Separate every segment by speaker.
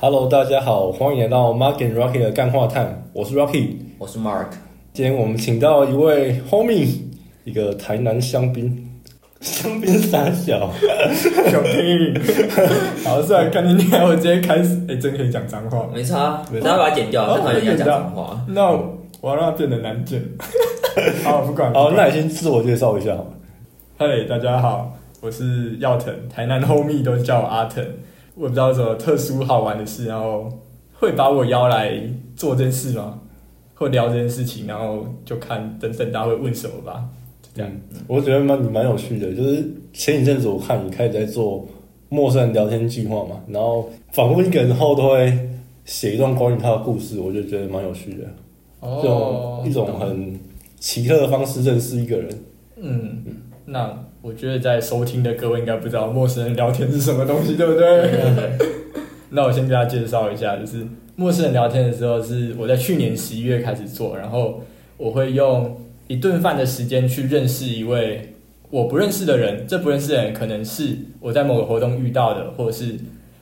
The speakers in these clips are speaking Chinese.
Speaker 1: Hello，大家好，欢迎来到 Mark and Rocky 的干话探，我是 Rocky。
Speaker 2: 我是 Mark，
Speaker 1: 今天我们请到一位 homie，一个台南香槟，香槟傻小，
Speaker 3: 有听。好，虽然看你脸，我直接开始，哎、真可以讲脏话。
Speaker 2: 没差，
Speaker 1: 没
Speaker 2: 大家把它剪掉，
Speaker 3: 哦
Speaker 2: 正好人家讲脏话。
Speaker 3: 那我要让它变得难剪。好，不管。
Speaker 1: 好，
Speaker 3: 不管
Speaker 1: 那你先自我介绍一下好了。
Speaker 3: 嘿，大家好，我是耀腾，台南 homie 都叫我阿腾。我也不知道有什么特殊好玩的事，然后会把我邀来做这件事吗？或聊这件事情，然后就看等等大家会问什么吧。就这样。
Speaker 1: 嗯，我觉得蛮你蛮有趣的，就是前一阵子我看你开始在做陌生人聊天计划嘛，然后访问一个人后都会写一段关于他的故事，我就觉得蛮有趣的，
Speaker 3: 哦
Speaker 1: 这种一种很奇特的方式认识一个人。
Speaker 3: 嗯，那我觉得在收听的各位应该不知道陌生人聊天是什么东西，对不对？那我先给大家介绍一下，就是陌生人聊天的时候，是我在去年十一月开始做，然后我会用一顿饭的时间去认识一位我不认识的人，这不认识的人可能是我在某个活动遇到的，或者是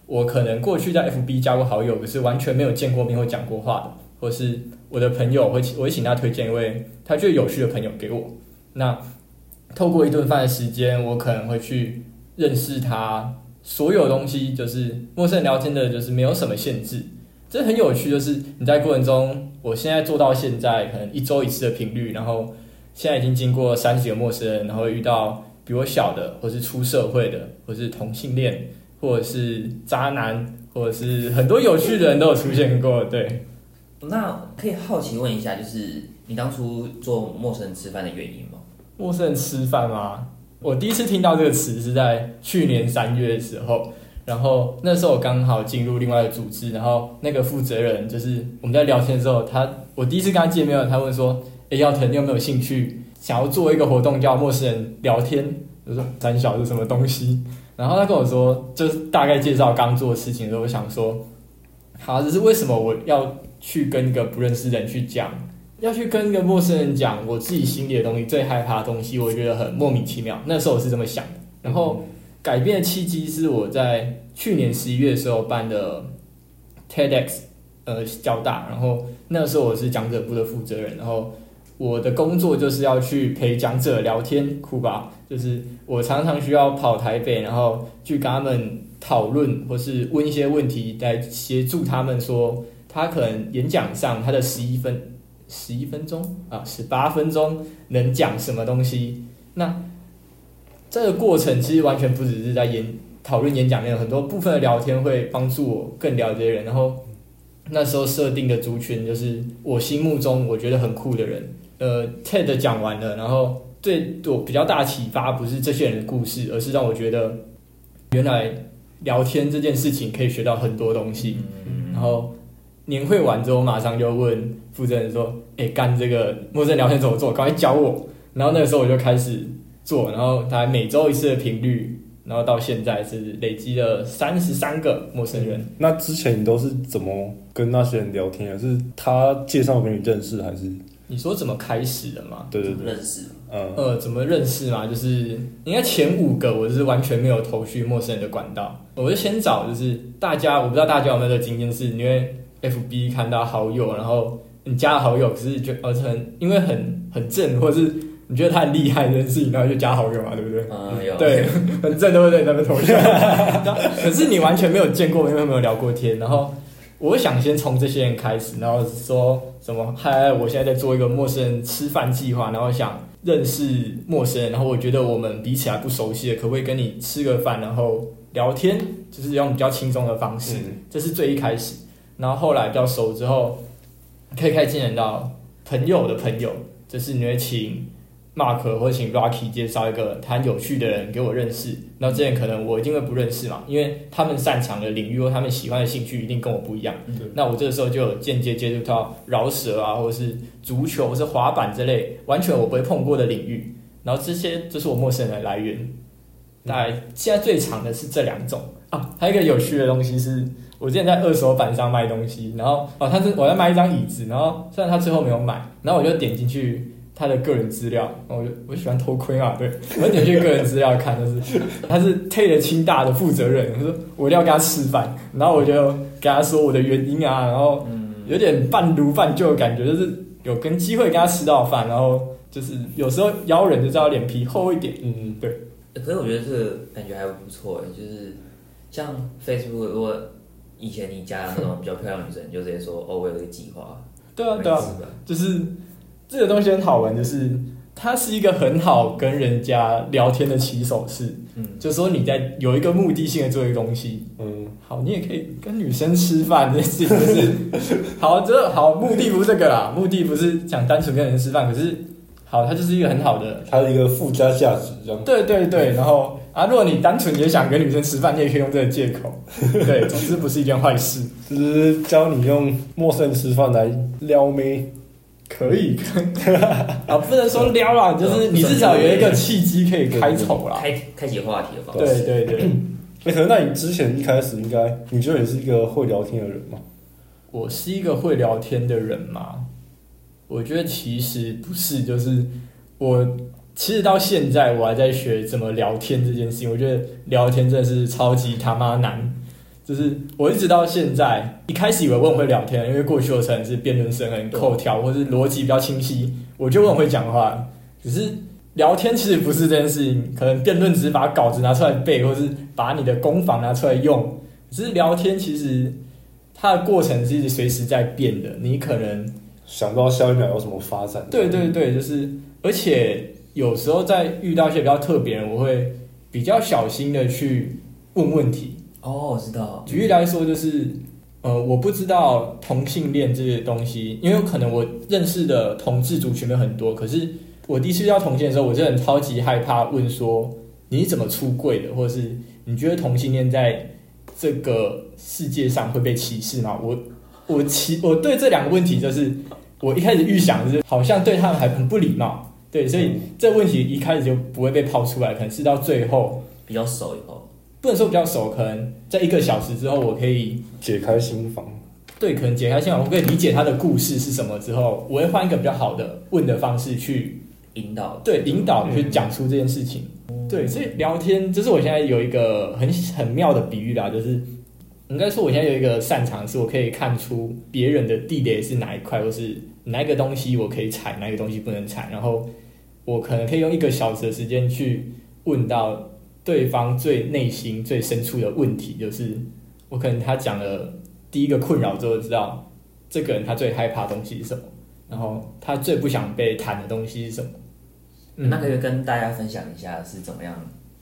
Speaker 3: 我可能过去在 FB 加过好友，可是完全没有见过面或讲过话的，或是我的朋友会请我会请他推荐一位他觉得有趣的朋友给我。那透过一顿饭的时间，我可能会去认识他所有东西，就是陌生人聊天的，就是没有什么限制。这很有趣，就是你在过程中，我现在做到现在，可能一周一次的频率，然后现在已经经过三十个陌生人，然后遇到比我小的，或是出社会的，或是同性恋，或者是渣男，或者是很多有趣的人都有出现过。对，
Speaker 2: 那可以好奇问一下，就是你当初做陌生人吃饭的原因吗？
Speaker 3: 陌生人吃饭吗？我第一次听到这个词是在去年三月的时候，然后那时候我刚好进入另外一个组织，然后那个负责人就是我们在聊天的时候，他我第一次跟他见面，他问说：“诶，耀腾，你有没有兴趣想要做一个活动叫陌生人聊天？”我说：“三小是什么东西？”然后他跟我说，就是大概介绍刚做的事情的时候，我想说，好，这是为什么我要去跟一个不认识的人去讲要去跟一个陌生人讲我自己心里的东西，最害怕的东西，我觉得很莫名其妙。那时候我是这么想的。然后改变的契机是我在去年十一月的时候办的 TEDx，呃，交大。然后那时候我是讲者部的负责人，然后我的工作就是要去陪讲者聊天，酷吧？就是我常常需要跑台北，然后去跟他们讨论，或是问一些问题，来协助他们说他可能演讲上他的十一分。十一分钟啊，十八分钟能讲什么东西？那这个过程其实完全不只是在演讨论演讲内容，很多部分的聊天会帮助我更了解人。然后那时候设定的族群就是我心目中我觉得很酷的人。呃，TED 讲完了，然后对我比较大启发不是这些人的故事，而是让我觉得原来聊天这件事情可以学到很多东西。然后年会完之后，马上就问负责人说：“哎、干这个陌生人聊天怎么做？赶快教我。”然后那个时候我就开始做，然后大概每周一次的频率，然后到现在是累积了三十三个陌生人。
Speaker 1: 那之前你都是怎么跟那些人聊天啊？是他介绍给你认识，还是？
Speaker 3: 你说怎么开始的嘛？
Speaker 1: 对对对，
Speaker 2: 认识
Speaker 1: 嗯，
Speaker 3: 呃，怎么认识嘛？就是应该前五个我是完全没有头绪陌生人的管道，我就先找就是大家，我不知道大家有没有这个经验，是因为 FB 看到好友，然后你加了好友，可是就呃很因为很很正，或者是你觉得他很厉害这件事情，然后就加好友嘛，对不对？
Speaker 2: 嗯，有
Speaker 3: 对，很正，对不对？那边头像，可是你完全没有见过，因为没有聊过天。然后我想先从这些人开始，然后说什么？嗨，我现在在做一个陌生人吃饭计划，然后想认识陌生人，然后我觉得我们彼此还不熟悉的，可不可以跟你吃个饭，然后聊天，就是用比较轻松的方式？
Speaker 1: 嗯
Speaker 3: 这是最一开始。然后后来比较熟之后，可以开始进展到朋友的朋友，就是你会请 Mark 或者请 Rocky 介绍一个他很有趣的人给我认识。那这些人可能我一定会不认识嘛，因为他们擅长的领域或他们喜欢的兴趣一定跟我不一样。那我这个时候就有间接接触到饶舌啊，或者是足球，或是滑板之类完全我不会碰过的领域。然后这些就是我陌生人的来源。大概现在最长的是这两种啊，还有一个有趣的东西是，我之前在二手板上卖东西，然后哦，他是我在卖一张椅子，然后虽然他最后没有买，然后我就点进去他的个人资料，我就我喜欢偷窥嘛，对，我点去个人资料看，就是 他是 T 的清大的负责人，我说我一定要跟他吃饭，然后我就跟他说我的原因啊，然后有点半如半就的感觉，就是有跟机会跟他吃到饭，然后就是有时候邀人就知道脸皮厚一点，
Speaker 1: 嗯，
Speaker 3: 对。
Speaker 2: 可是我觉得这个感觉还不错哎，就是像 Facebook 如果以前你加那种比较漂亮女生，就直接说哦，我有一个计划。
Speaker 3: 对啊，对啊，就是这个东西很好玩，就是它是一个很好跟人家聊天的起手式。嗯，就说你在有一个目的性的做一个东西。嗯，好，你也可以跟女生吃饭这件事情，就是 好，这好目的不是这个啦，目的不是想单纯跟人吃饭，可是好，它就是一个很好的，
Speaker 1: 它是一个附加价值这样。
Speaker 3: 对对对，然后啊，如果你单纯也想跟女生吃饭，你也可以用这个借口。对，总之不是一件坏事。
Speaker 1: 只是教你用陌生人吃饭来撩妹。
Speaker 3: 可以，啊，不能说撩啦，就是你至少有一个契机可以开口啦，
Speaker 2: 开开启话题的方
Speaker 3: 式。对对对。
Speaker 1: 哎，可能那你之前一开始应该，你觉得你是一个会聊天的人吗？
Speaker 3: 我是一个会聊天的人吗？我觉得其实不是，就是我其实到现在我还在学怎么聊天这件事情。我觉得聊天真的是超级他妈难。就是我一直到现在，一开始以为我很会聊天，因为过去我曾是辩论生，很口条或是逻辑比较清晰，我就很会讲话。只是聊天其实不是这件事情，可能辩论只是把稿子拿出来背，或是把你的攻防拿出来用。只是聊天其实它的过程是随时在变的，你可能
Speaker 1: 想不到下一秒有什么发展。
Speaker 3: 对对对，就是而且有时候在遇到一些比较特别人，我会比较小心的去问问题。
Speaker 2: 哦，我知道。
Speaker 3: 举例来说，就是呃，我不知道同性恋这些东西，因为可能我认识的同志族群有很多，可是我第一次遇到同性的时候，我真的超级害怕问说你怎么出柜的，或者是你觉得同性恋在这个世界上会被歧视吗？我我其我对这两个问题，就是我一开始预想是好像对他们还很不礼貌，对，所以这问题一开始就不会被抛出来，可能是到最后
Speaker 2: 比较熟以后。
Speaker 3: 不能说比较熟，可能在一个小时之后，我可以
Speaker 1: 解开心房。
Speaker 3: 对，可能解开心房，我可以理解他的故事是什么之后，我会换一个比较好的问的方式去
Speaker 2: 引导，
Speaker 3: 对，引导去讲出这件事情。对，所以聊天，就是我现在有一个很很妙的比喻啦，就是应该说我现在有一个擅长，是我可以看出别人的地雷是哪一块，或是哪一个东西我可以踩，哪一个东西不能踩，然后我可能可以用一个小时的时间去问到。对方最内心最深处的问题，就是我可能他讲了第一个困扰之后，知道这个人他最害怕的东西是什么，然后他最不想被谈的东西是什么。
Speaker 2: 嗯那可以跟大家分享一下是怎么样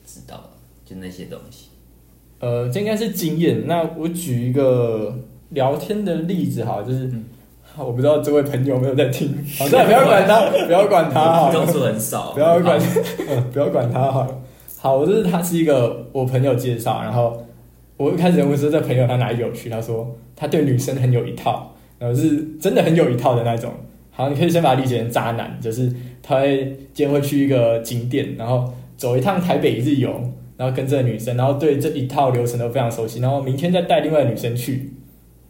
Speaker 2: 知道的，就那些东西。
Speaker 3: 呃，这应该是经验。那我举一个聊天的例子哈，就是我不知道这位朋友有没有在听，好，不要管他，不要管他哈，
Speaker 2: 动作很少，
Speaker 3: 不要管，不要管他哈。好，我就是他是一个我朋友介绍，然后我一开始问说这朋友他哪里有趣，他说他对女生很有一套，然后是真的很有一套的那种。好，你可以先把他理解成渣男，就是他会今天会去一个景点，然后走一趟台北一日游，然后跟这个女生，然后对这一套流程都非常熟悉，然后明天再带另外女生去，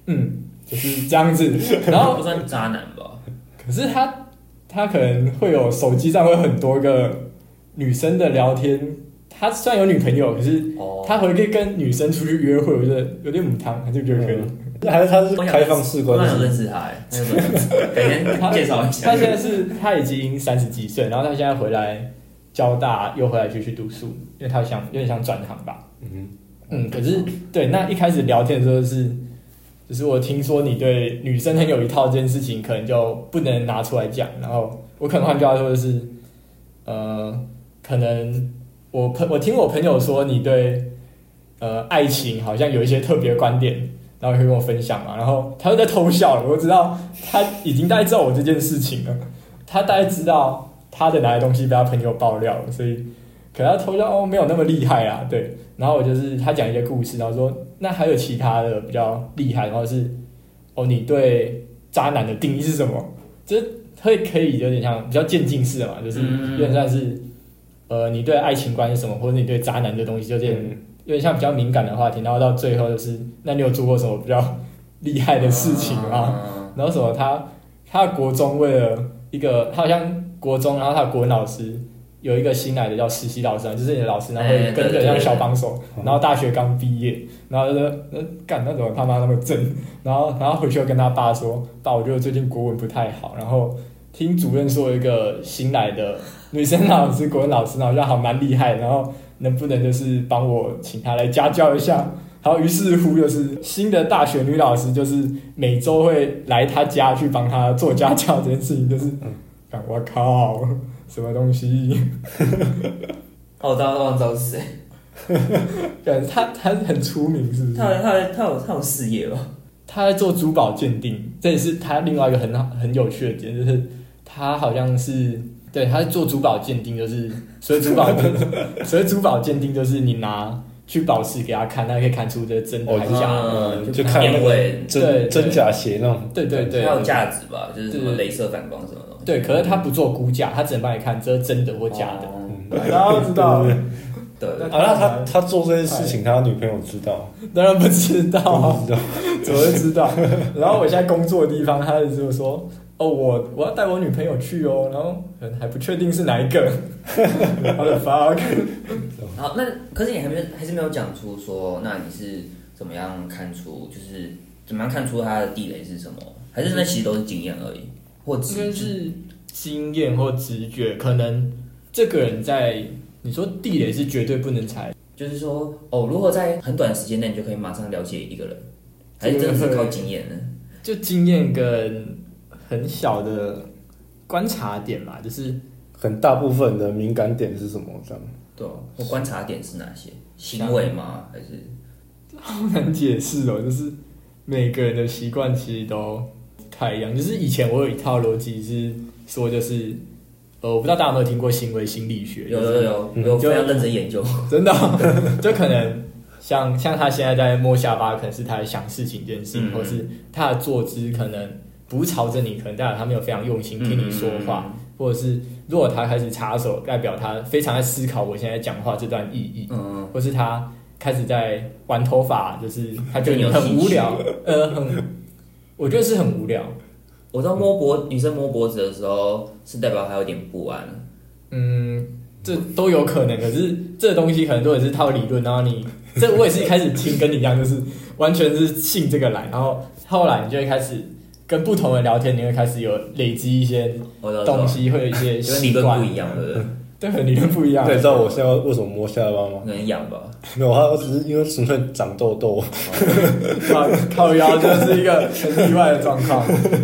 Speaker 3: 嗯，就是这样子。然后
Speaker 2: 不算渣男吧？
Speaker 3: 可是他他可能会有手机上会很多个女生的聊天。他虽然有女朋友，可是他回去跟女生出去约会，我觉得有点母汤，他就觉得可以。
Speaker 1: 那还是他是开放式关系？
Speaker 2: 我想认识他，哎，改天介绍一下。
Speaker 3: 他现在是他已经三十几岁，然后他现在回来交大，又回来继续读书，因为他想有点想转行吧。嗯嗯，可是对那一开始聊天的时候是，就是我听说你对女生很有一套这件事情，可能就不能拿出来讲。然后我可能换句话说的是，呃，可能。我朋我听我朋友说你对呃爱情好像有一些特别观点，然后会跟我分享嘛，然后他又在偷笑了。我知道他已经大概知道我这件事情了，他大概知道他的哪些东西被他朋友爆料了，所以可他偷笑哦没有那么厉害啊，对。然后我就是他讲一些故事，然后说那还有其他的比较厉害，然后是哦你对渣男的定义是什么？这会可以有点像比较渐进式的嘛，就是有点像是。呃，你对爱情观是什么，或者你对渣男的东西，就有点有点像比较敏感的话题。然后到最后就是，那你有做过什么比较厉害的事情吗？然后什么他他国中为了一个他好像国中，然后他国文老师有一个新来的叫实习老师啊，就是你的老师，然后跟着像小帮手，然后大学刚毕业，然后就说呃干那怎么他妈那么正，然后然后回去又跟他爸说，爸，我觉得最近国文不太好，然后听主任说一个新来的女生老师，国文老师好像好蛮厉害，然后能不能就是帮我请她来家教一下？然后于是乎就是新的大学女老师，就是每周会来他家去帮他做家教这件事情，就是，干我靠，什么东西？
Speaker 2: 哦，我知道，我知道是谁。
Speaker 3: 感觉他他很出名，是不是？
Speaker 2: 他有他有他有他有事业吧？
Speaker 3: 他在做珠宝鉴定，这也是他另外一个很好很有趣的点，就是他好像是对他在做珠宝鉴定，就是所以珠宝鉴 所以珠宝鉴定就是你拿去宝石给他看，他可以看出这是真的还是假的。
Speaker 2: 嗯
Speaker 1: 就看那个真真假鞋那种，
Speaker 3: 对对对，
Speaker 2: 它有价值吧？就是什么镭射反光什么。
Speaker 3: 对，可是他不做估价，他只能帮你看这是真的或假的。
Speaker 2: 哦。
Speaker 1: 嗯
Speaker 3: 大家都知道，
Speaker 1: 对
Speaker 2: 对，
Speaker 3: 那
Speaker 1: 啊，那他他做这件事情，他女朋友知道，
Speaker 3: 当然不知道。啊
Speaker 1: 不，知道，
Speaker 3: 怎么会知道？然后我现在工作的地方，他就说：“哦，我我要带我女朋友去哦，然后可能还不确定是哪一个。”我的 fuck！
Speaker 2: 好，那可是你还没有还是没有讲出说，那你是怎么样看出，就是怎么样看出他的地雷是什么？还是那其实都是经验而已，或
Speaker 3: 应
Speaker 2: 直觉？
Speaker 3: 该是经验或直觉，可能这个人在你说地雷是绝对不能踩，
Speaker 2: 就是说，哦，如果在很短时间内你就可以马上了解一个人，还是真的是靠经验呢？
Speaker 3: 就经验跟很小的观察点嘛，就是
Speaker 1: 很大部分的敏感点是什么？这样，
Speaker 2: 对啊，我观察点是哪些？行为吗？还是
Speaker 3: 好难解释哦，就是每个人的习惯其实都不太一样。就是以前我有一套逻辑是说，就是呃，我不知道大家有没有听过行为心理学？
Speaker 2: 有
Speaker 3: 就是
Speaker 2: 有有
Speaker 1: 嗯
Speaker 2: 有非常认真研究，
Speaker 3: 真的哦、就可能像像他现在在摸下巴，可能是他在想事情这件事情，
Speaker 2: 嗯
Speaker 3: 或是他的坐姿可能不朝着你，可能代表他没有非常用心听你说话，或者是如果他开始插手，代表他非常在思考我现在讲话这段意义，
Speaker 2: 嗯，
Speaker 3: 或是他开始在玩头发，就是他觉得你很无聊，呃，很，我觉得是很无聊，
Speaker 2: 我知道摸脖女生摸脖子的时候，是代表她有点不安。
Speaker 3: 嗯，这都有可能。可是这东西可能都也是套理论，然后你这我也是一开始听跟你一样，就是完全是信这个来，然后后来你就会开始跟不同人聊天，你会开始有累积一些东，西，会有一些习惯
Speaker 2: 论不，一样，对不对？
Speaker 3: 对，和理论不一样。
Speaker 1: 对，知道我现在为什么摸下巴吗？
Speaker 2: 可能痒吧。
Speaker 1: 没有，他只是因为纯粹长痘痘。
Speaker 3: 靠靠腰，就是一个很意外的状况。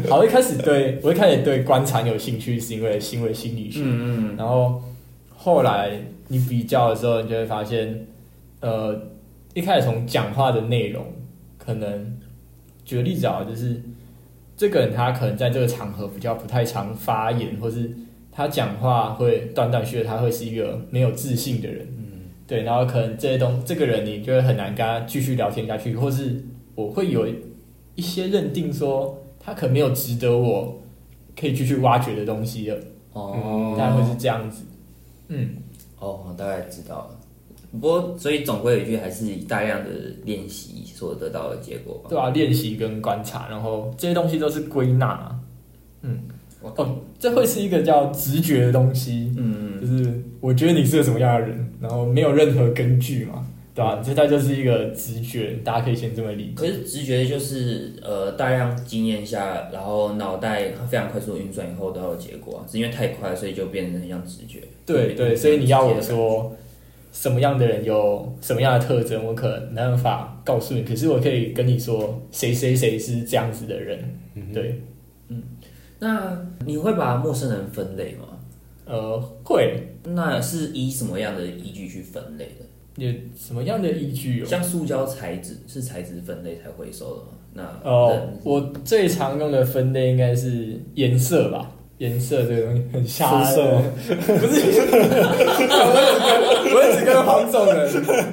Speaker 3: 好，我一开始对我一开始对观察有兴趣，是因为行为心理学。
Speaker 2: 嗯嗯，
Speaker 3: 然后后来你比较的时候，你就会发现，呃，一开始从讲话的内容，可能举个例子啊，就是这个人他可能在这个场合比较不太常发言，或是他讲话会断断续续，他会是一个没有自信的人。
Speaker 2: 嗯
Speaker 3: 对，然后可能这些东这个人你就会很难跟他继续聊天下去，或是我会有一些认定说他可能没有值得我可以继续挖掘的东西了，
Speaker 2: 哦，
Speaker 3: 大概会是这样子。嗯，
Speaker 2: 哦，我大概知道了。不过，所以总归有一句，还是以大量的练习所得到的结果吧。
Speaker 3: 对啊，练习跟观察，然后这些东西都是归纳。嗯，
Speaker 2: 我
Speaker 3: 哦，这会是一个叫直觉的东西，
Speaker 2: 嗯
Speaker 3: 就，是我觉得你是个什么样的人，然后没有任何根据嘛，对吧、这它就是一个直觉，大家可以先这么理解。
Speaker 2: 可是直觉就是呃大量经验下，然后脑袋非常快速的运算以后得到的结果啊，是因为太快，所以就变成很像直觉。
Speaker 3: 对对，所以你要我说什么样的人有什么样的特征，我可能没办法告诉你，可是我可以跟你说谁谁谁是这样子的人。对，
Speaker 2: 那你会把陌生人分类吗？
Speaker 3: 呃，会
Speaker 2: 那是以什么样的依据去分类的？
Speaker 3: 有什么样的依据哦？
Speaker 2: 像塑胶材质是材质分类才回收的吗？那
Speaker 3: 哦，我最常用的分类应该是颜色吧。颜色这个东西很瞎
Speaker 1: 肤色，
Speaker 3: 不是，我只跟我也只跟黄总人，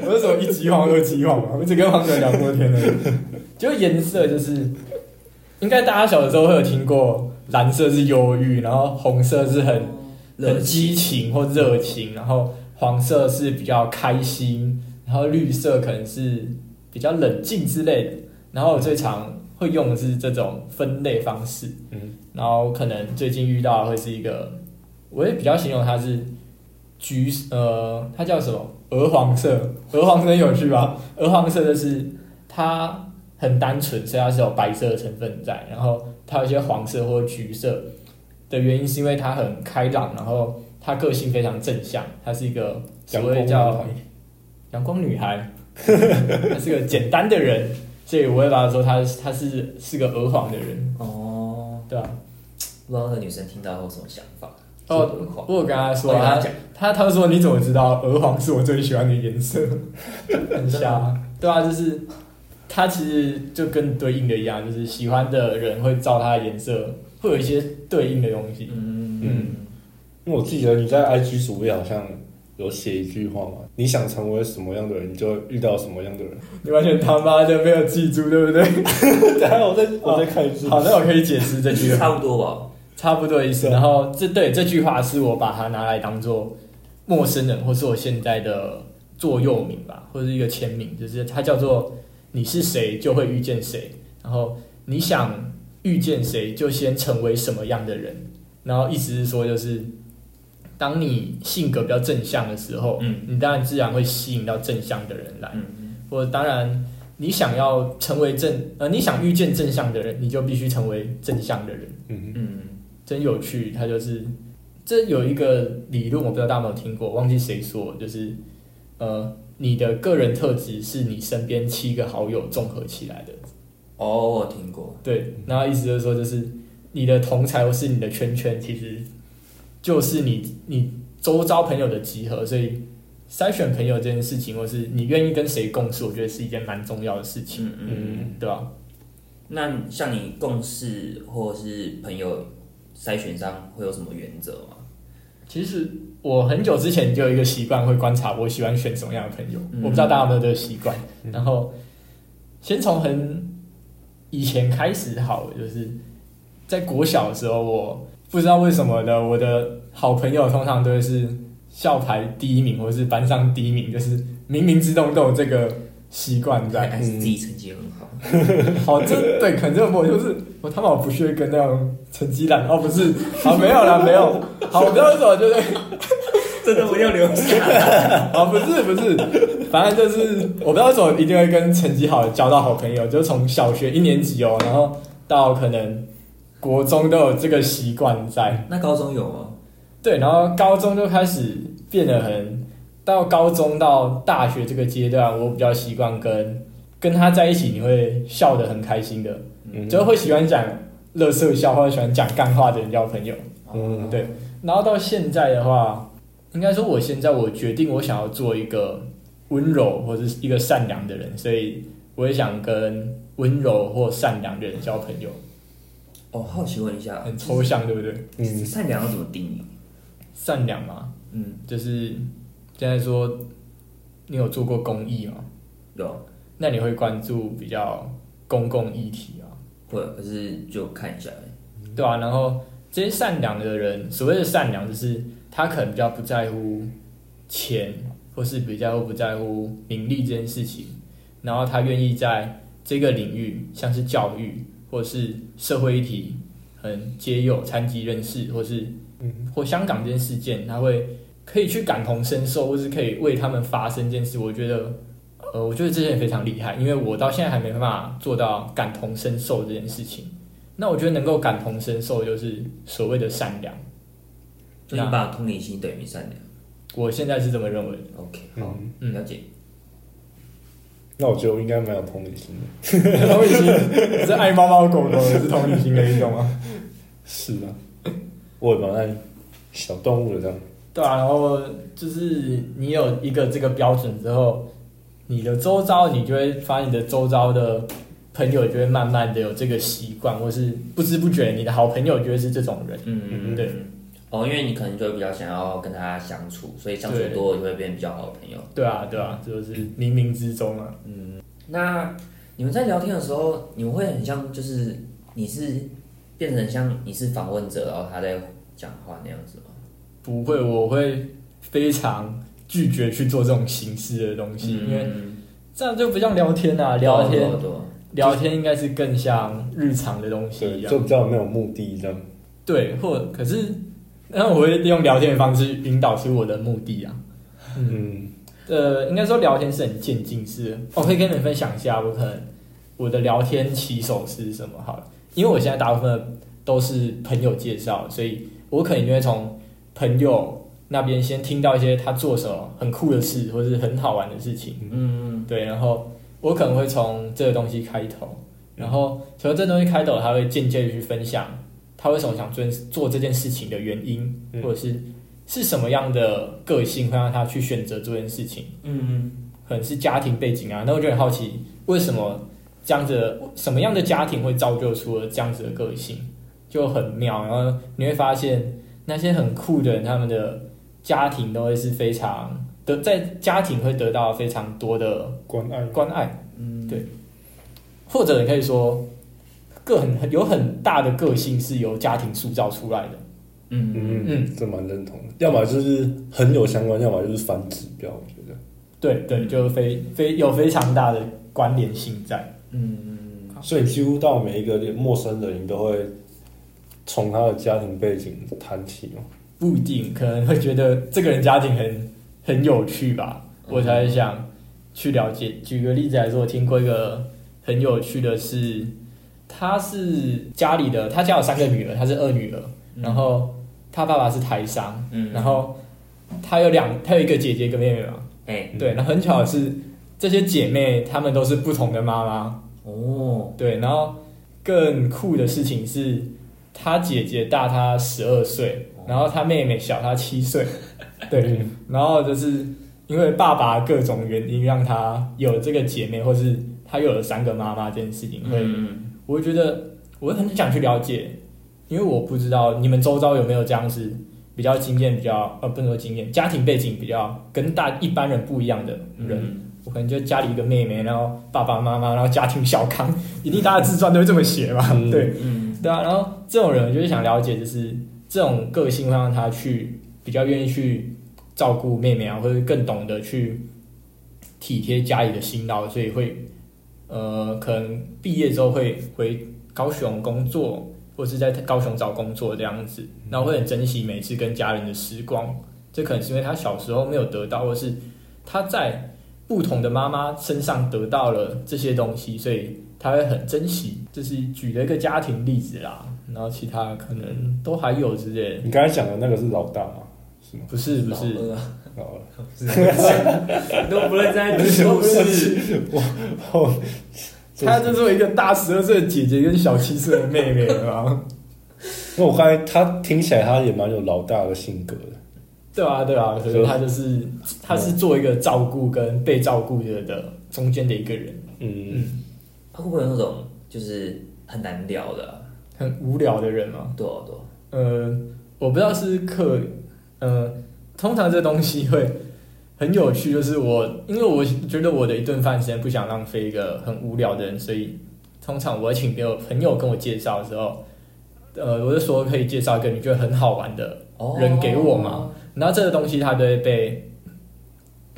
Speaker 3: 我是什么一级黄二级黄嘛，我只跟黄种人聊过天的。就颜色就是，应该大家小的时候会有听过，蓝色是忧郁，然后红色是很很激情或热情，然后黄色是比较开心，然后绿色可能是比较冷静之类的。然后我最常会用的是这种分类方式，
Speaker 1: 嗯，
Speaker 3: 然后可能最近遇到的会是一个我也比较形容它是橘呃，它叫什么？鹅黄色，鹅黄色很有趣吧？鹅黄色就是它很单纯，所以它是有白色的成分在，然后它有一些黄色或者橘色。的原因是因为它很开朗，然后它个性非常正向，它是一个所谓叫阳光女孩，她是个简单的人，所以我会把它说她她是是个鹅黄的人，
Speaker 2: 哦，
Speaker 3: 对啊。
Speaker 2: 不知道那个女生听到后什么想法？
Speaker 3: 哦
Speaker 2: 是鹅黄
Speaker 3: 我有跟他说，他
Speaker 2: 我跟他
Speaker 3: 他他说你怎么知道鹅黄是我最喜欢的颜色？很瞎，对啊，就是他其实就跟对应的一样，就是喜欢的人会照它的颜色，会有一些对应的东西。
Speaker 2: 嗯
Speaker 3: 嗯
Speaker 1: 因为我记得你在 IG 主页好像有写一句话嘛，你想成为什么样的人，你就遇到什么样的人。
Speaker 3: 你完全他妈的没有记住，对不对？
Speaker 1: 等一下我再我再看一次。
Speaker 3: 好，那我可以解释这句话，
Speaker 2: 差不多吧。
Speaker 3: 差不多意思。然后这对这句话是我把它拿来当做陌生人，或是我现在的座右铭吧，或者是一个签名，就是它叫做“你是谁就会遇见谁”，然后你想遇见谁就先成为什么样的人。然后意思是说，就是当你性格比较正向的时候，
Speaker 2: 嗯
Speaker 3: 你当然自然会吸引到正向的人来。
Speaker 2: 嗯
Speaker 3: 或者当然，你想要成为正呃，你想遇见正向的人，你就必须成为正向的人。
Speaker 1: 嗯，
Speaker 2: 嗯
Speaker 3: 真有趣，它就是这有一个理论，我不知道大家有没有听过，忘记谁说，就是呃，你的个人特质是你身边七个好友综合起来的。
Speaker 2: 哦，我听过。
Speaker 3: 对，然后意思就是说，就是你的同才或是你的圈圈，其实就是你你周遭朋友的集合，所以筛选朋友这件事情，或是你愿意跟谁共事，我觉得是一件蛮重要的事情，
Speaker 2: 嗯嗯嗯。
Speaker 3: 对吧？
Speaker 2: 那像你共事或是朋友筛选上会有什么原则吗？
Speaker 3: 其实我很久之前就有一个习惯，会观察我喜欢选什么样的朋友。
Speaker 2: 嗯
Speaker 3: 我不知道大家有没有这个习惯。然后先从很以前开始好了，就是在国小的时候，我不知道为什么的，我的好朋友通常都会是校排第一名，或是班上第一名，就是冥冥之中都有这个习惯在。
Speaker 2: 还是自己成绩很好？
Speaker 3: 好，这对，可能我就是我他妈我不屑跟那种成绩烂哦，不是，好没有啦，没有，好，我不知道为什么，就是。
Speaker 2: 真的不要留下来。
Speaker 3: 啊，不是不是，反正就是我不知道为什么一定会跟成绩好的交到好朋友，就从小学一年级哦，然后到可能国中都有这个习惯在。
Speaker 2: 那高中有吗？
Speaker 3: 对，然后高中就开始变得很，到高中到大学这个阶段，我比较习惯跟跟他在一起，你会笑得很开心的，
Speaker 1: 嗯
Speaker 3: 就会喜欢讲乐色笑或者喜欢讲干话的人交朋友。
Speaker 1: 嗯
Speaker 3: 对然后到现在的话，应该说我现在我决定我想要做一个温柔或者是一个善良的人，所以我也想跟温柔或善良的人交朋友。
Speaker 2: 哦，好奇问一下，
Speaker 3: 很抽象，对不对？
Speaker 1: 嗯
Speaker 2: 善良要怎么定义？
Speaker 3: 善良嘛，
Speaker 2: 嗯，
Speaker 3: 就是现在说你有做过公益吗？
Speaker 2: 有
Speaker 3: 那你会关注比较公共议题啊，
Speaker 2: 会，可是就看一下。
Speaker 3: 对吧、然后这些善良的人，所谓的善良，就是他可能比较不在乎钱，或是比较不在乎名利这件事情，然后他愿意在这个领域，像是教育或是社会议题，很皆有残疾人士，或是
Speaker 1: 嗯
Speaker 3: 或香港这件事件，他会可以去感同身受，或是可以为他们发生这件事。我觉得，呃，我觉得这些人非常厉害，因为我到现在还没办法做到感同身受这件事情。那我觉得能够感同身受，就是所谓的善良。
Speaker 2: 就你把同理心等于善良。
Speaker 3: 我现在是这么认为的。
Speaker 2: OK，好，
Speaker 3: 嗯
Speaker 2: 了解。
Speaker 1: 那我觉得我应该蛮有同理心的。
Speaker 3: 同理心是爱猫猫狗狗，也是同理心的一种啊。
Speaker 1: 是啊，我也蛮爱小动物的这样。
Speaker 3: 对啊，然后就是你有一个这个标准之后，你的周遭你就会发现你的周遭的朋友就会慢慢的有这个习惯，或是不知不觉你的好朋友就会是这种人。
Speaker 2: 嗯嗯，
Speaker 3: 对。
Speaker 2: 哦，因为你可能就会比较想要跟他相处，所以相处多了就会变比较好的朋友。
Speaker 3: 对啊，对啊，这就是冥冥之中啊。
Speaker 2: 嗯那你们在聊天的时候，你们会很像，就是你是变成像你是访问者，然后他在讲话那样子吗？
Speaker 3: 不会，我会非常拒绝去做这种形式的东西，因为
Speaker 2: 嗯
Speaker 3: 这样就不像聊天啊，聊天聊天应该是更像日常的东西一
Speaker 1: 对，
Speaker 3: 样
Speaker 1: 就。比较没有目的这样。
Speaker 3: 对，或可是那我会利用聊天的方式引导出我的目的啊。
Speaker 1: 嗯
Speaker 3: 呃，应该说聊天是很渐进式的。我可以跟你们分享一下，我可能我的聊天起手是什么好了，因为我现在大部分都是朋友介绍，所以我可能就会从朋友那边先听到一些他做什么很酷的事，或是很好玩的事情。
Speaker 2: 嗯嗯
Speaker 3: 对，然后我可能会从这个东西开头，然后从这东西开头，他会间接的去分享他为什么想做做这件事情的原因，
Speaker 1: 嗯
Speaker 3: 或者是是什么样的个性会让他去选择做这件事情，
Speaker 2: 嗯嗯
Speaker 3: 可能是家庭背景啊。那我就很好奇，为什么这样子的什么样的家庭会造就出了这样子的个性，就很妙。然后你会发现那些很酷的人，他们的家庭都会是非常得在家庭会得到非常多的
Speaker 1: 关爱，
Speaker 3: 关爱。
Speaker 2: 嗯，
Speaker 3: 对或者你可以说，个很有很大的个性是由家庭塑造出来的。
Speaker 2: 嗯嗯
Speaker 1: 嗯
Speaker 3: 嗯
Speaker 1: 这蛮认同的。要么就是很有相关，要么就是反指标。我觉得，
Speaker 3: 对对，就非非有非常大的关联性在。
Speaker 2: 嗯
Speaker 1: 所以几乎到每一个陌生人，你都会从他的家庭背景谈起吗。
Speaker 3: 不一定可能会觉得这个人家庭很很有趣吧，我才想去了解。举个例子来说，我听过一个很有趣的是，他是家里的，他家有三个女儿，她是二女儿，然后他爸爸是台商，
Speaker 2: 嗯，
Speaker 3: 然后他有两，他有一个姐姐一个妹妹嘛，
Speaker 2: 哎。
Speaker 3: 对，那很巧的是，这些姐妹她们都是不同的妈妈，
Speaker 2: 哦，
Speaker 3: 对，然后更酷的事情是，她姐姐大他十二岁，然后他妹妹小他七岁，对，
Speaker 1: 嗯
Speaker 3: 然后就是因为爸爸各种原因让他有这个姐妹，或是他有了三个妈妈这件事情，会，
Speaker 2: 嗯。
Speaker 3: 我会觉得我很想去了解，因为我不知道你们周遭有没有这样子比较经验比较呃不能说经验，家庭背景比较跟大一般人不一样的人。
Speaker 2: 嗯
Speaker 3: 我可能就家里一个妹妹，然后爸爸妈妈，然后家庭小康，一定大家自传都会这么写嘛，
Speaker 1: 嗯
Speaker 3: 对
Speaker 2: 嗯
Speaker 3: 对啊。然后这种人就是想了解，就是这种个性会让他去比较愿意去照顾妹妹啊，或者更懂得去体贴家里的辛劳，所以会呃可能毕业之后会回高雄工作，或是在高雄找工作这样子，然后会很珍惜每次跟家人的时光。这可能是因为他小时候没有得到，或是他在不同的妈妈身上得到了这些东西，所以他会很珍惜。这是举了一个家庭例子啦，然后其他可能都还有之类的。
Speaker 1: 你刚才讲的那个是老大吗？是吗？
Speaker 3: 不是不是，
Speaker 2: 老二啊
Speaker 1: 老二。
Speaker 2: 都不认真读书是，
Speaker 1: 哦，
Speaker 3: 他就作为一个大。十二岁的姐姐跟小七岁的妹妹啊，
Speaker 1: 因为我刚才他听起来他也蛮有老大。的性格的。
Speaker 3: 对啊对啊，所以他就是他是做一个照顾跟被照顾的的中间的一个人，
Speaker 1: 嗯，
Speaker 3: 嗯，
Speaker 2: 他会不会有那种就是很难聊的啊？
Speaker 3: 很无聊的人吗。
Speaker 2: 对啊对啊，
Speaker 3: 呃，我不知道是可，呃，通常这东西会很有趣，就是我因为我觉得我的一顿饭时间不想浪费一个很无聊的人，所以通常我会请别人朋友跟我介绍的时候，呃，我就说可以介绍一个你觉得很好玩的，
Speaker 2: 哦
Speaker 3: 人给我嘛？然后这个东西它就会被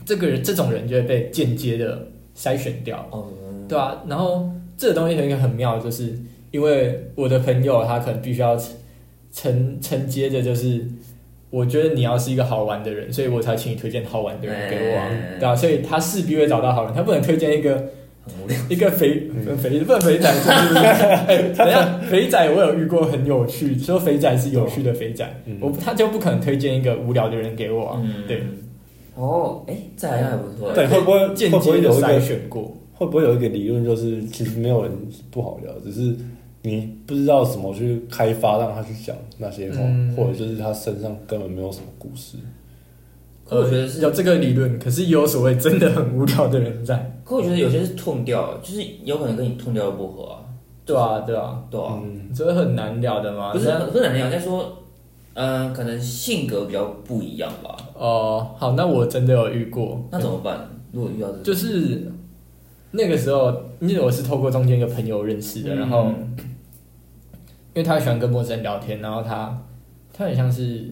Speaker 3: 这个人这种人就会被间接的筛选掉，
Speaker 2: 哦，
Speaker 3: 对啊，然后这个东西有一个很妙，的就是因为我的朋友他可能必须要承承承接着，就是我觉得你要是一个好玩的人，所以我才请你推荐好玩的人给我对啊，所以他势必会找到好人，他不能推荐一个
Speaker 2: 很无聊。
Speaker 3: 一个肥肥不肥仔，是不是哎，等下肥仔我有遇过很有趣，说肥仔是有趣的肥仔，
Speaker 1: 嗯
Speaker 3: 我他就不可能推荐一个无聊的人给我啊，
Speaker 2: 嗯
Speaker 3: 对，
Speaker 2: 哦，哎，这好像还不错。
Speaker 1: 对，会不会会
Speaker 3: 间接的筛
Speaker 1: 有一个
Speaker 3: 选过。
Speaker 1: 会不会有一个理论，就是其实没有人不好聊，只是你不知道怎么去开发让他去讲那些话，
Speaker 3: 嗯
Speaker 1: 或者就是他身上根本没有什么故事。
Speaker 2: 可我觉得是
Speaker 3: 有这个理论，可是也有所谓真的很无聊的人在。
Speaker 2: 可我觉得有些是痛掉，就是有可能跟你痛掉的不合啊。
Speaker 3: 对啊，对啊，
Speaker 2: 对啊，
Speaker 1: 嗯，
Speaker 3: 这很难聊的嘛。
Speaker 2: 不是
Speaker 3: 那
Speaker 2: 不是很难讲，在说，嗯，可能性格比较不一样吧。
Speaker 3: 哦，好，那我真的有遇过，
Speaker 2: 那怎么办？如果遇到
Speaker 3: 就是那个时候，因为我是透过中间一个朋友认识的，
Speaker 2: 嗯
Speaker 3: 然后因为他喜欢跟陌生人聊天，然后他他很像是，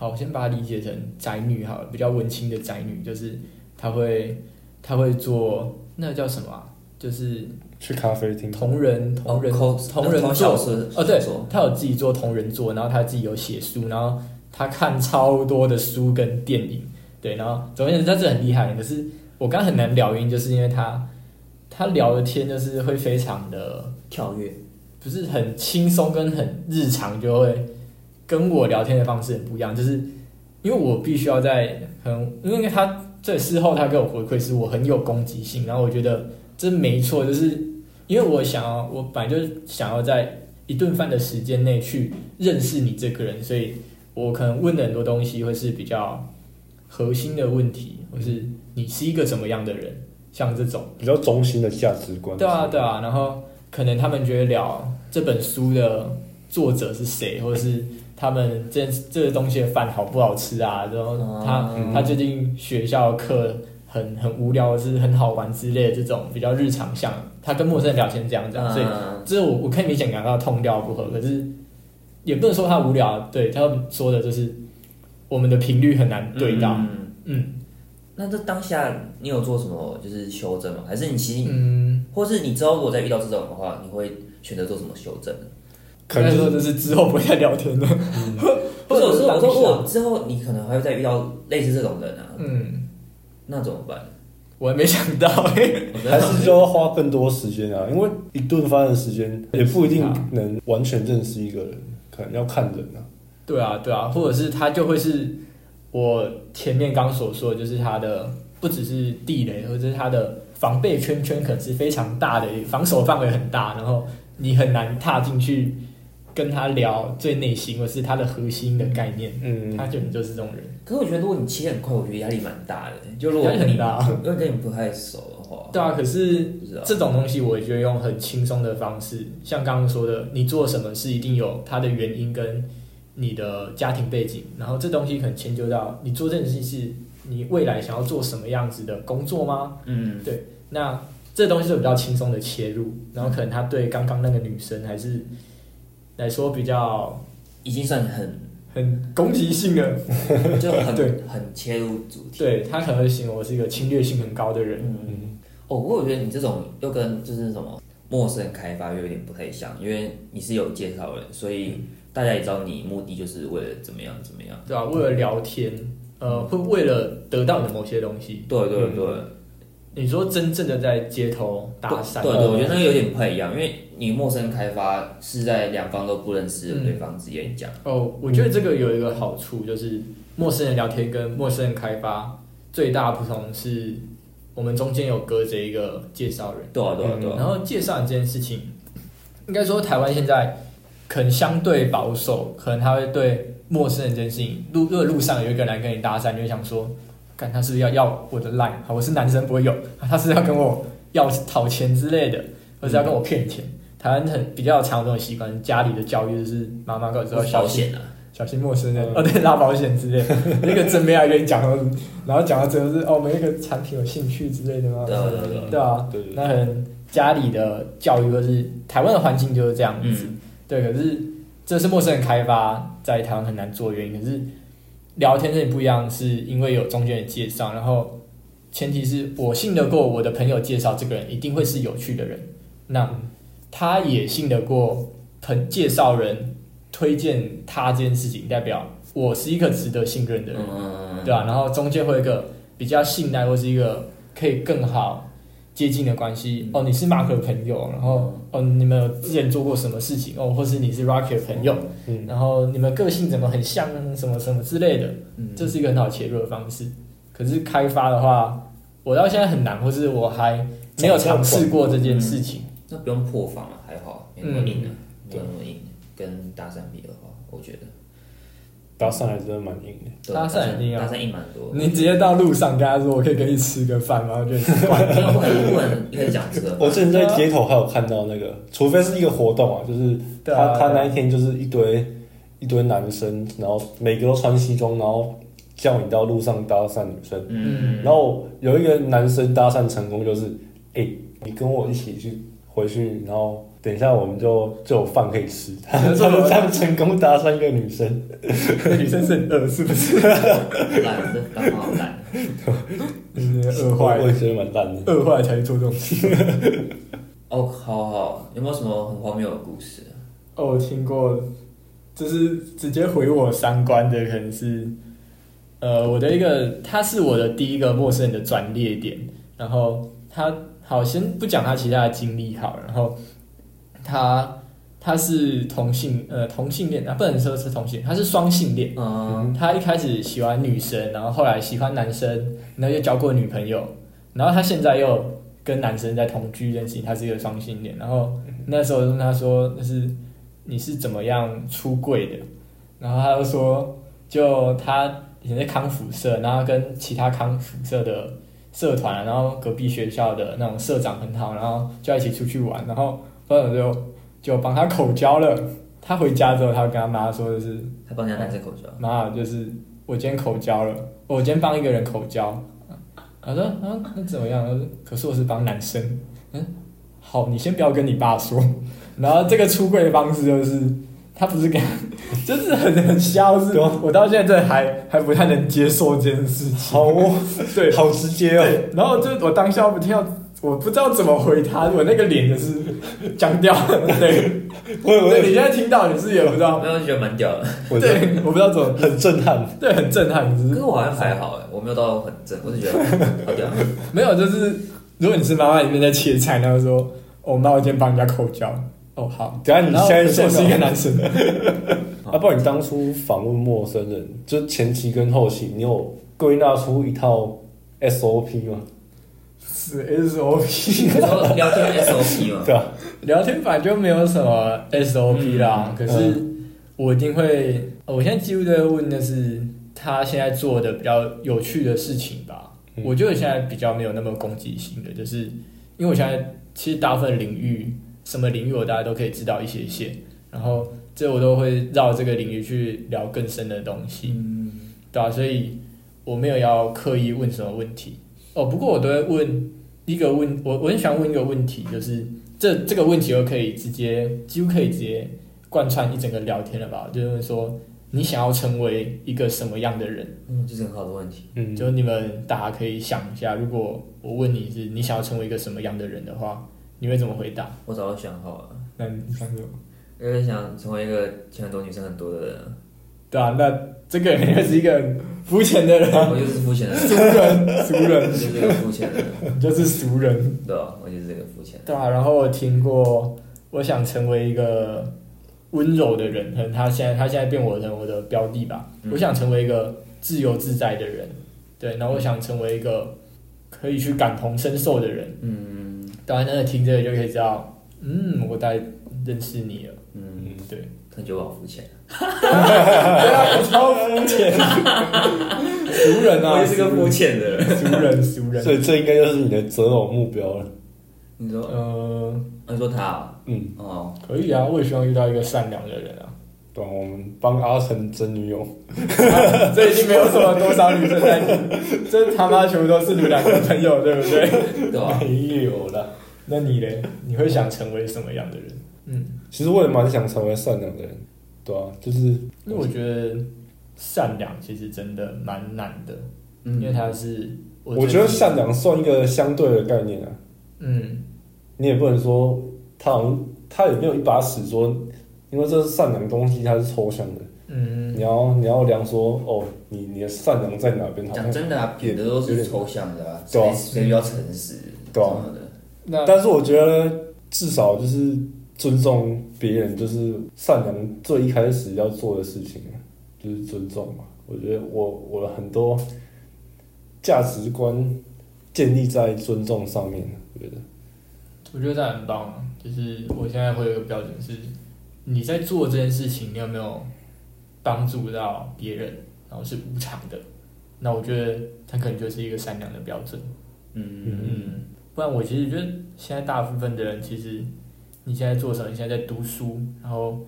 Speaker 3: 好，我先把它理解成宅女好了，比较文青的宅女，就是她会她会做那个叫什么啊？就是
Speaker 1: 去咖啡厅，
Speaker 3: 同人同人、
Speaker 2: 哦
Speaker 3: 同人
Speaker 2: 抠小
Speaker 3: 做哦，对
Speaker 2: 小说，
Speaker 3: 他有自己做同人作，然后她自己有写书，然后她看超多的书跟电影，对，然后总而言之她是很厉害的。可是我刚刚很难聊音，就是因为他他聊的天就是会非常的
Speaker 2: 跳跃，
Speaker 3: 不是很轻松跟很日常，就会跟我聊天的方式很不一样。就是因为我必须要在很，因为他在事后他给我回馈是我很有攻击性，然后我觉得这没错，就是因为我想要，我本来就是想要在一顿饭的时间内去认识你这个人，所以我可能问的很多东西会是比较核心的问题，或是你是一个怎么样的人，像这种。
Speaker 1: 比较中心的价值观。
Speaker 3: 对啊，对啊，然后可能他们觉得聊这本书的作者是谁，或者是他们这这个东西的饭好不好吃啊，然后他、
Speaker 1: 嗯。
Speaker 3: 他最近学校课很很无聊，是很好玩之类的这种比较日常像，他跟陌生人聊天这样这样，所以
Speaker 2: 嗯
Speaker 3: 这我我可以明显感到痛调不合，可是也不能说他无聊，对他们说的就是我们的频率很难对到，
Speaker 2: 嗯。
Speaker 3: 嗯。
Speaker 2: 那这当下你有做什么就是修正吗？还是你其实，
Speaker 3: 嗯，
Speaker 2: 或是你之后如果再遇到这种的话，你会选择做什么修正呢？
Speaker 1: 可能就是
Speaker 3: 说就是之后不会再聊天了，
Speaker 2: 不是，我是我说，如果之后你可能还会再遇到类似这种人啊，
Speaker 3: 嗯。
Speaker 2: 那怎么办？
Speaker 3: 我还没想到
Speaker 1: 还是就要花更多时间啊，因为一顿饭的时间也不一定能完全认识一个人，可能要看人啊。
Speaker 3: 对啊，对啊，或者是他就会是我前面刚所说的，就是他的不只是地雷，或者是他的防备圈圈可能是非常大的，防守范围很大，然后你很难踏进去跟他聊最内心或是他的核心的概念，
Speaker 1: 嗯，
Speaker 3: 他可能就是这种人。
Speaker 2: 可是我觉得如果你切很快，我觉得压力蛮大的。就如果
Speaker 3: 压力很大啊
Speaker 2: 因为跟你不太熟的话，
Speaker 3: 对啊，可是这种东西，我也觉得用很轻松的方式，像刚刚说的，你做什么事一定有它的原因跟你的家庭背景，然后这东西可能迁就到你做这件事是你未来想要做什么样子的工作吗？
Speaker 2: 嗯，对
Speaker 3: 那这东西是比较轻松的切入，然后可能他对刚刚那个女生还是来说比较
Speaker 2: 已经算很
Speaker 3: 很攻击性的，
Speaker 2: 就很
Speaker 3: 对
Speaker 2: 很切入主题。
Speaker 3: 对他可能会形容我是一个侵略性很高的人。
Speaker 2: 嗯，
Speaker 1: 嗯，
Speaker 2: 哦，不过我觉得你这种又跟就是什么陌生人开发又有点不太像，因为你是有介绍人，所以大家也知道你目的就是为了怎么样怎么样。
Speaker 3: 对吧、为了聊天，呃，会为了得到你的某些东西。
Speaker 2: 对对对，
Speaker 3: 你说真正的在街头搭讪，
Speaker 2: 对对，我觉得那个有点不太一样，因为你陌生开发是在两方都不认识的对方之间讲。
Speaker 3: 哦，我觉得这个有一个好处，就是陌生人聊天跟陌生人开发最大不同是，我们中间有隔着一个介绍人，
Speaker 2: 对啊对啊对啊，
Speaker 3: 然后介绍人这件事情，应该说台湾现在可能相对保守，可能他会对陌生人这件事情，路如果路上有一个人来跟你搭讪，你就会想说，看他是不是要要我的 line，好，我是男生不会有，他是要跟我要讨钱之类的，或是要跟我骗钱。台湾很比较常有这种习惯，家里的教育就是妈妈告诉我小心
Speaker 2: 保险啊，
Speaker 3: 小心陌生人，
Speaker 1: 嗯
Speaker 3: 哦对，拉保险之类的。那个真没来跟你讲，然后讲到最后是哦，我们那个产品有兴趣之类的吗？
Speaker 2: 对啊对啊对啊
Speaker 3: 对啊，
Speaker 1: 对对
Speaker 3: 那可能家里的教育或是台湾的环境就是这样子，
Speaker 2: 嗯
Speaker 3: 对。可是这是陌生人开发在台湾很难做的原因。可是聊天这里不一样，是因为有中间的介绍，然后前提是我信得过我的朋友介绍这个人一定会是有趣的人，那他也信得过朋介绍人推荐他这件事情，代表我是一个值得信任的人。
Speaker 2: 嗯，
Speaker 3: 对啊吧、然后中间会有一个比较信赖或是一个可以更好接近的关系。哦，你是 Mark 的朋友，然后哦，你们之前做过什么事情？哦，或是你是 Rocky 的朋友，
Speaker 1: 嗯，
Speaker 3: 然后你们个性怎么很像，什么什么之类的，
Speaker 2: 嗯
Speaker 3: 这是一个很好切入的方式。可是开发的话，我到现在很难，或是我还没有尝试过这件事情。
Speaker 2: 那不用破防了，还好，没那么硬的，没那么硬。跟大三比的话，我觉得
Speaker 1: 搭讪还真的蛮硬的。
Speaker 3: 搭讪一定要
Speaker 2: 搭讪硬蛮多。
Speaker 3: 你直接到路上跟他说：“我可以跟你吃个饭吗？”我觉得很怪。
Speaker 2: 因为不能不能一开始讲这个，
Speaker 1: 我之前在街头还有看到那个，除非是一个活动啊，就是他他那一天就是一堆一堆男生，然后每个都穿西装，然后叫你到路上搭讪女生，
Speaker 2: 嗯，
Speaker 1: 然后有一个男生搭讪成功，就是哎、你跟我一起去回去，然后等一下我们就就有饭可以吃。他们他们成功搭讪一个女生，
Speaker 3: 那女生是很饿，是不是？
Speaker 2: 烂，的刚好烂。
Speaker 3: 就是饿坏
Speaker 1: 我也觉得蛮烂的。
Speaker 3: 饿坏才做这种事。
Speaker 2: 哦，好好，有没有什么很荒谬的故事？
Speaker 3: 哦，我听过就是直接毁我三观的，可能是呃我的一个，他是我的第一个陌生人的转捩点。然后他好，先不讲他其他的经历好，然后他他是同性呃同性恋啊，不能说是同性，他是双性恋。
Speaker 2: 嗯，
Speaker 3: 他一开始喜欢女生，然后后来喜欢男生，然后又交过女朋友，然后他现在又跟男生在同居这件事情，他是一个双性恋。然后那时候问他说：“那是你是怎么样出柜的？”然后他就说：“就他以前在康复社，然后跟其他康复社的社团，然后隔壁学校的那种社长很好，然后就一起出去玩，然后朋友就就帮他口交了。他回家之后，他跟他妈说的是。”
Speaker 2: 他帮人家男生口交，
Speaker 3: 妈，就是我今天口交了，我今天帮一个人口交。他说啊，那怎么样？他说可是我是帮男生。嗯，好，你先不要跟你爸说。然后这个出柜的方式就是，他不是跟，就是很很消，是我到现在还还不太能接受这件事情。
Speaker 1: 好哦，
Speaker 3: 对，
Speaker 1: 好直接哦。
Speaker 3: 然后就我当下不听到，我不知道怎么回他，我那个脸就是僵掉 了。对，
Speaker 1: 我我
Speaker 3: 对你现在听到你是也不知道，
Speaker 2: 没有觉得蛮屌的。
Speaker 3: 对，我不知道怎么，
Speaker 1: 很震撼。
Speaker 3: 对，很震撼，
Speaker 2: 可是我好像还好哎，我没有到很震，我是觉得 好屌。
Speaker 3: 没有，就是如果你是妈妈里面在切菜，然后说，哦，妈，我今天帮人家口交，哦，好，
Speaker 1: 等下你现在
Speaker 3: 我是一个男生，
Speaker 1: 啊，不然你当初访问陌生人，就前期跟后期，你有归纳出一套 SOP 吗？
Speaker 3: 是 SOP，
Speaker 2: 说聊天 SOP 嘛？
Speaker 1: 对啊，
Speaker 3: 聊天法就没有什么 SOP 啦，
Speaker 2: 嗯
Speaker 3: 可是我一定会，我现在几乎都会问的是他现在做的比较有趣的事情吧。
Speaker 1: 嗯
Speaker 3: 我觉得现在比较没有那么攻击性的，就是因为我现在其实大部分领域，什么领域我大家都可以知道一些些，然后这我都会绕这个领域去聊更深的东西。
Speaker 2: 嗯，
Speaker 3: 对啊，所以我没有要刻意问什么问题哦。不过我都会问一个问，我我很喜欢问一个问题，就是这这个问题我可以直接几乎可以直接贯穿一整个聊天了吧？就是问说你想要成为一个什么样的人？
Speaker 2: 嗯，这是很好的问题。
Speaker 1: 嗯，
Speaker 3: 就你们大家可以想一下，如果我问你是你想要成为一个什么样的人的话，你会怎么回答？
Speaker 2: 我早就想好了，
Speaker 3: 那你想什么？
Speaker 2: 因为想成为一个钱很多女生很多的人，
Speaker 3: 对啊，那这个人也是一个很肤浅的人，
Speaker 2: 我就是肤浅的人，
Speaker 3: 俗人，俗
Speaker 2: 我
Speaker 3: 人
Speaker 2: 就是这个肤浅的人，
Speaker 3: 就是俗人。
Speaker 2: 对吧？我就是这个肤浅的。
Speaker 3: 对啊，然后我听过，我想成为一个温柔的人，可能他现在他现在变我成我的标的吧。
Speaker 2: 嗯
Speaker 3: 我想成为一个自由自在的人，对，然后我想成为一个可以去感同身受的人。
Speaker 2: 嗯
Speaker 3: 当然，真的听这个就可以知道，嗯，我大概认识你了。
Speaker 2: 嗯，
Speaker 1: 嗯，
Speaker 3: 对，
Speaker 2: 感觉我好肤浅，
Speaker 3: 对啊，我超肤浅，俗人啊，
Speaker 2: 我也是个肤浅的人。
Speaker 3: 俗人，俗人。
Speaker 1: 所以这应该就是你的择偶目标了。
Speaker 2: 你说，
Speaker 3: 呃，
Speaker 2: 你说他啊
Speaker 1: 嗯，
Speaker 2: 哦，
Speaker 3: 可以啊，我也希望遇到一个善良的人啊。
Speaker 1: 对啊，我们帮阿成争女友。
Speaker 3: 这已经没有什么多少女生在听，这他妈全部都是你们两个朋友，对不对？
Speaker 2: 对吧？
Speaker 1: 没有了，
Speaker 3: 那你嘞？你会想成为什么样的人？嗯，
Speaker 1: 其实我也蛮想成为善良的人，对啊，就是
Speaker 3: 因为我觉得善良其实真的蛮难的，因为
Speaker 2: 嗯，
Speaker 3: 它是我
Speaker 1: 我觉得善良算一个相对的概念啊，
Speaker 3: 嗯。
Speaker 1: 你也不能说他好像他也没有一把尺说，因为这是善良的东西，它是抽象的，
Speaker 3: 嗯
Speaker 1: 你要你要量说哦，你你的善良在哪边？好像
Speaker 2: 讲真的啊，品德都是抽象的啊，谁谁比较诚实，
Speaker 1: 对啊
Speaker 3: 那
Speaker 1: 但是我觉得至少就是尊重别人，就是善良最一开始要做的事情，就是尊重嘛。我觉得我我的很多价值观建立在尊重上面，我觉得
Speaker 3: 我觉得这很棒啊！就是我现在会有一个标准是，你在做这件事情，你有没有帮助到别人，然后是无偿的，那我觉得它可能就是一个善良的标准。
Speaker 2: 嗯
Speaker 3: 嗯，不然我其实觉得现在大部分的人，其实你现在做什么？你现在在读书，然后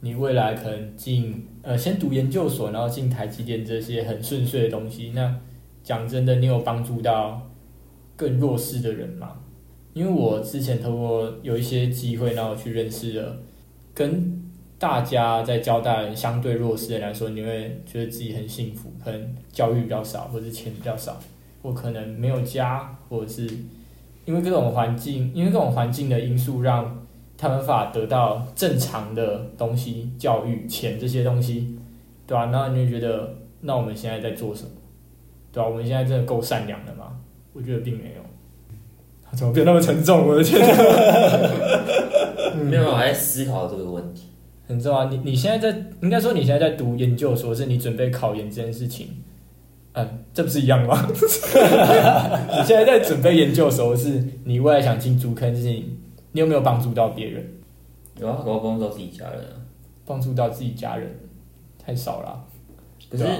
Speaker 3: 你未来可能进呃先读研究所，然后进台积电这些很顺遂的东西。那讲真的，你有帮助到更弱势的人吗？因为我之前透过有一些机会，然后去认识了跟大家在交大人相对弱势的人来说，你会觉得自己很幸福，可能教育比较少，或者钱比较少。或可能没有家，或者是因为各种环境，因为各种环境的因素，让他们无法得到正常的东西，教育、钱这些东西，对吧、那你就觉得，那我们现在在做什么？对吧、我们现在真的够善良的吗？我觉得并没有。怎么变那么沉重？我的天！
Speaker 2: 没有，我还在思考这个问题。
Speaker 3: 很重要。你你现在在，应该说你现在在读研究所，是你准备考研这件事情，嗯，这不是一样吗？你现在在准备研究所，是你未来想进主坑，就是你你有没有帮助到别人，
Speaker 2: 有啊，我帮助到自己家人啊。
Speaker 3: 帮助到自己家人，太少了啊。
Speaker 2: 可是、
Speaker 3: 对啊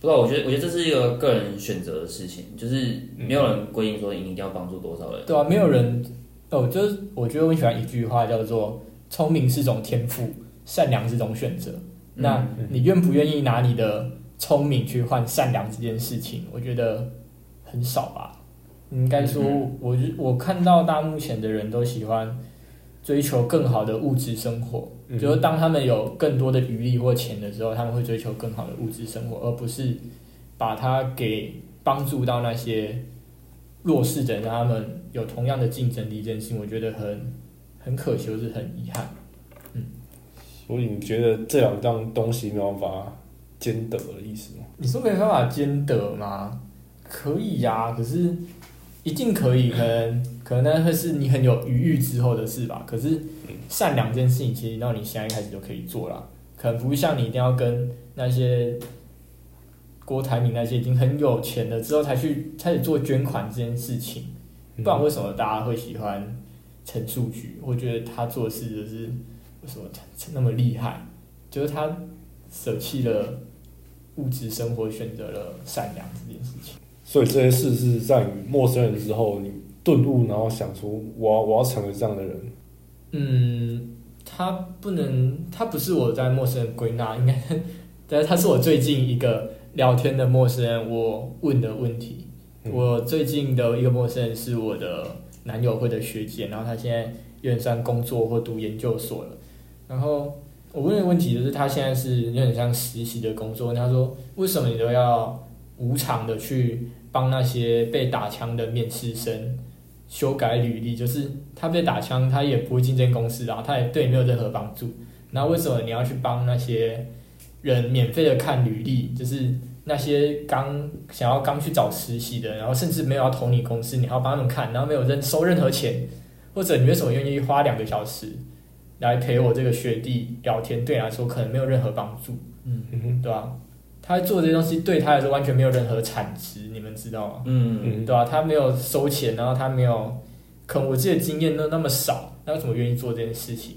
Speaker 2: 不知道，我觉得我觉得这是一个个人选择的事情，就是没有人规定说你一定要帮助多少人。
Speaker 3: 对啊，没有人哦，就是我觉得我很喜欢一句话叫做“聪明是种天赋，善良是种选择”。那你愿不愿意拿你的聪明去换善良这件事情？我觉得很少吧。应该说，我我看到大目前的人都喜欢追求更好的物质生活，
Speaker 1: 嗯
Speaker 3: 就是当他们有更多的余力或钱的时候，他们会追求更好的物质生活，而不是把它给帮助到那些弱势的人，让他们有同样的竞争力。这件事情，我觉得很很可惜，是很遗憾。
Speaker 1: 嗯所以你觉得这两样东西没有办法兼得的意思吗？
Speaker 3: 你说没办法兼得吗？可以呀、可是一定可以，可能可能那会是你很有余裕之后的事吧。可是善良这件事情，其实到你现在开始就可以做了，可能不像你一定要跟那些郭台铭那些已经很有钱了之后才去开始做捐款这件事情。不然为什么大家会喜欢陈述局？我觉得他做事就是为什么他那么厉害，就是他舍弃了物质生活，选择了善良这件事情。
Speaker 1: 所以这些事是在你陌生人之后，你顿悟，然后想出我要我要成为这样的人。
Speaker 3: 嗯，他不能，他不是我在陌生人归纳，应该，但是他是我最近一个聊天的陌生人，我问的问题。
Speaker 1: 嗯
Speaker 3: 我最近的一个陌生人是我的男友会的学姐，然后他现在有点像工作或读研究所了。然后我问的问题就是，他现在是有点像实习的工作，他说为什么你都要无偿的去帮那些被打枪的面试生修改履历？就是他被打枪，他也不会进这间公司然后，他也对你没有任何帮助。那为什么你要去帮那些人免费的看履历？就是那些刚想要刚去找实习的，然后甚至没有要投你公司，你还要帮他们看，然后没有任收任何钱，或者你为什么愿意花两个小时来陪我这个学弟聊天？对你来说可能没有任何帮助，
Speaker 1: 嗯哼，
Speaker 3: 对吧、他做这些东西对他来说完全没有任何产值，你们知道吗？
Speaker 2: 嗯，
Speaker 1: 嗯
Speaker 3: 对吧、他没有收钱，然后他没有，可能我自己的经验都那么少，那为什么愿意做这件事情？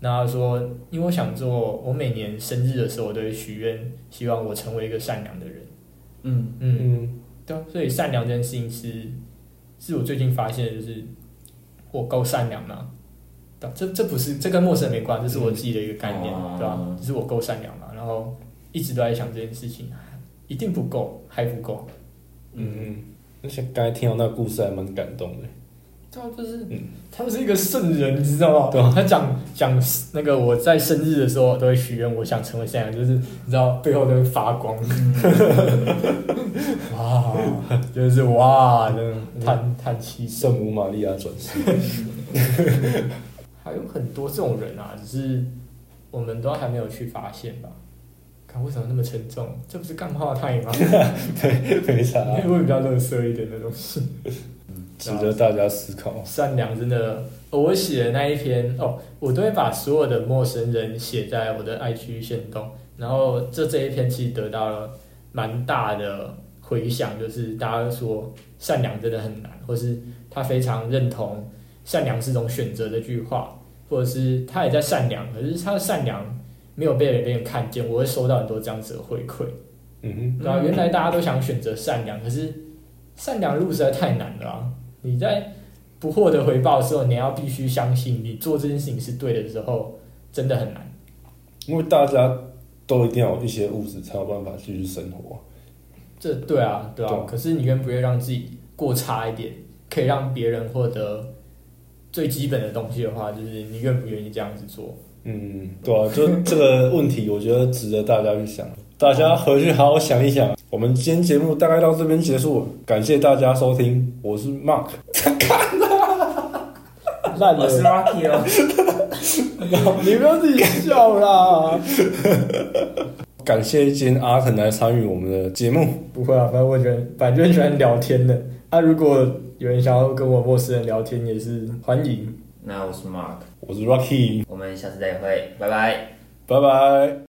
Speaker 3: 那他说，因为我想做，我每年生日的时候我都会许愿，希望我成为一个善良的人。
Speaker 2: 嗯
Speaker 3: 嗯，
Speaker 1: 嗯
Speaker 3: 对啊，所以善良这件事情是，是我最近发现的，就是我够善良吗？对啊，这这不是这跟陌生人没关，这是我自己的一个概念，
Speaker 2: 哦
Speaker 3: 对吧、就是我够善良嘛，然后一直都在想这件事情，一定不够，还不够。
Speaker 1: 嗯嗯，而且刚才听到那个故事还蛮感动的。
Speaker 3: 对啊，就是
Speaker 1: 嗯
Speaker 3: 他们是一个圣人，你知道吗？
Speaker 1: 对啊
Speaker 3: 他讲讲那个我在生日的时候都会许愿，我想成为善良，就是你知道背后都会发光，哇，就是哇，那种叹叹气。
Speaker 1: 圣母玛利亚转世，
Speaker 3: 还有很多这种人啊，只是我们都还没有去发现吧。看为什么那么沉重？这不是干话太吗？
Speaker 1: 没啥，
Speaker 3: 因为会比较乐色一点的东西。
Speaker 1: 值得大家思考。
Speaker 3: 善良真的，哦我写的那一篇哦，我都会把所有的陌生人写在我的 IG 线动，然后这这一篇其实得到了蛮大的回响，就是大家说善良真的很难，或是他非常认同善良是种选择这句话，或者是他也在善良，可是他的善良没有被别人看见，我会收到很多这样子的回馈。
Speaker 1: 嗯
Speaker 3: 对啊，原来大家都想选择善良，可是善良的路实在太难了啊！你在不获得回报的时候，你要必须相信你做这件事情是对的时候，真的很难。
Speaker 1: 因为大家都一定要有一些物质才有办法继续生活。
Speaker 3: 这对啊，对啊。
Speaker 1: 对啊
Speaker 3: 可是你愿不愿意让自己过差一点，可以让别人获得最基本的东西的话，就是你愿不愿意这样子做？
Speaker 1: 嗯，对啊，就这个问题，我觉得值得大家去想，大家回去好好想一想。我们今天节目大概到这边结束，感谢大家收听，我是 Mark。
Speaker 3: 烂
Speaker 2: 我是
Speaker 3: 了
Speaker 2: ，Rocky 哦。
Speaker 3: 你不要自己笑啦。
Speaker 1: 感谢今天阿腾来参与我们的节目。
Speaker 3: 不会啊，反正我觉得反正喜欢聊天的。啊，如果有人想要跟我陌生人聊天，也是欢迎。
Speaker 2: 那我是 Mark，
Speaker 1: 我是 Rocky，
Speaker 2: 我们下次再会，拜拜。
Speaker 1: 拜拜。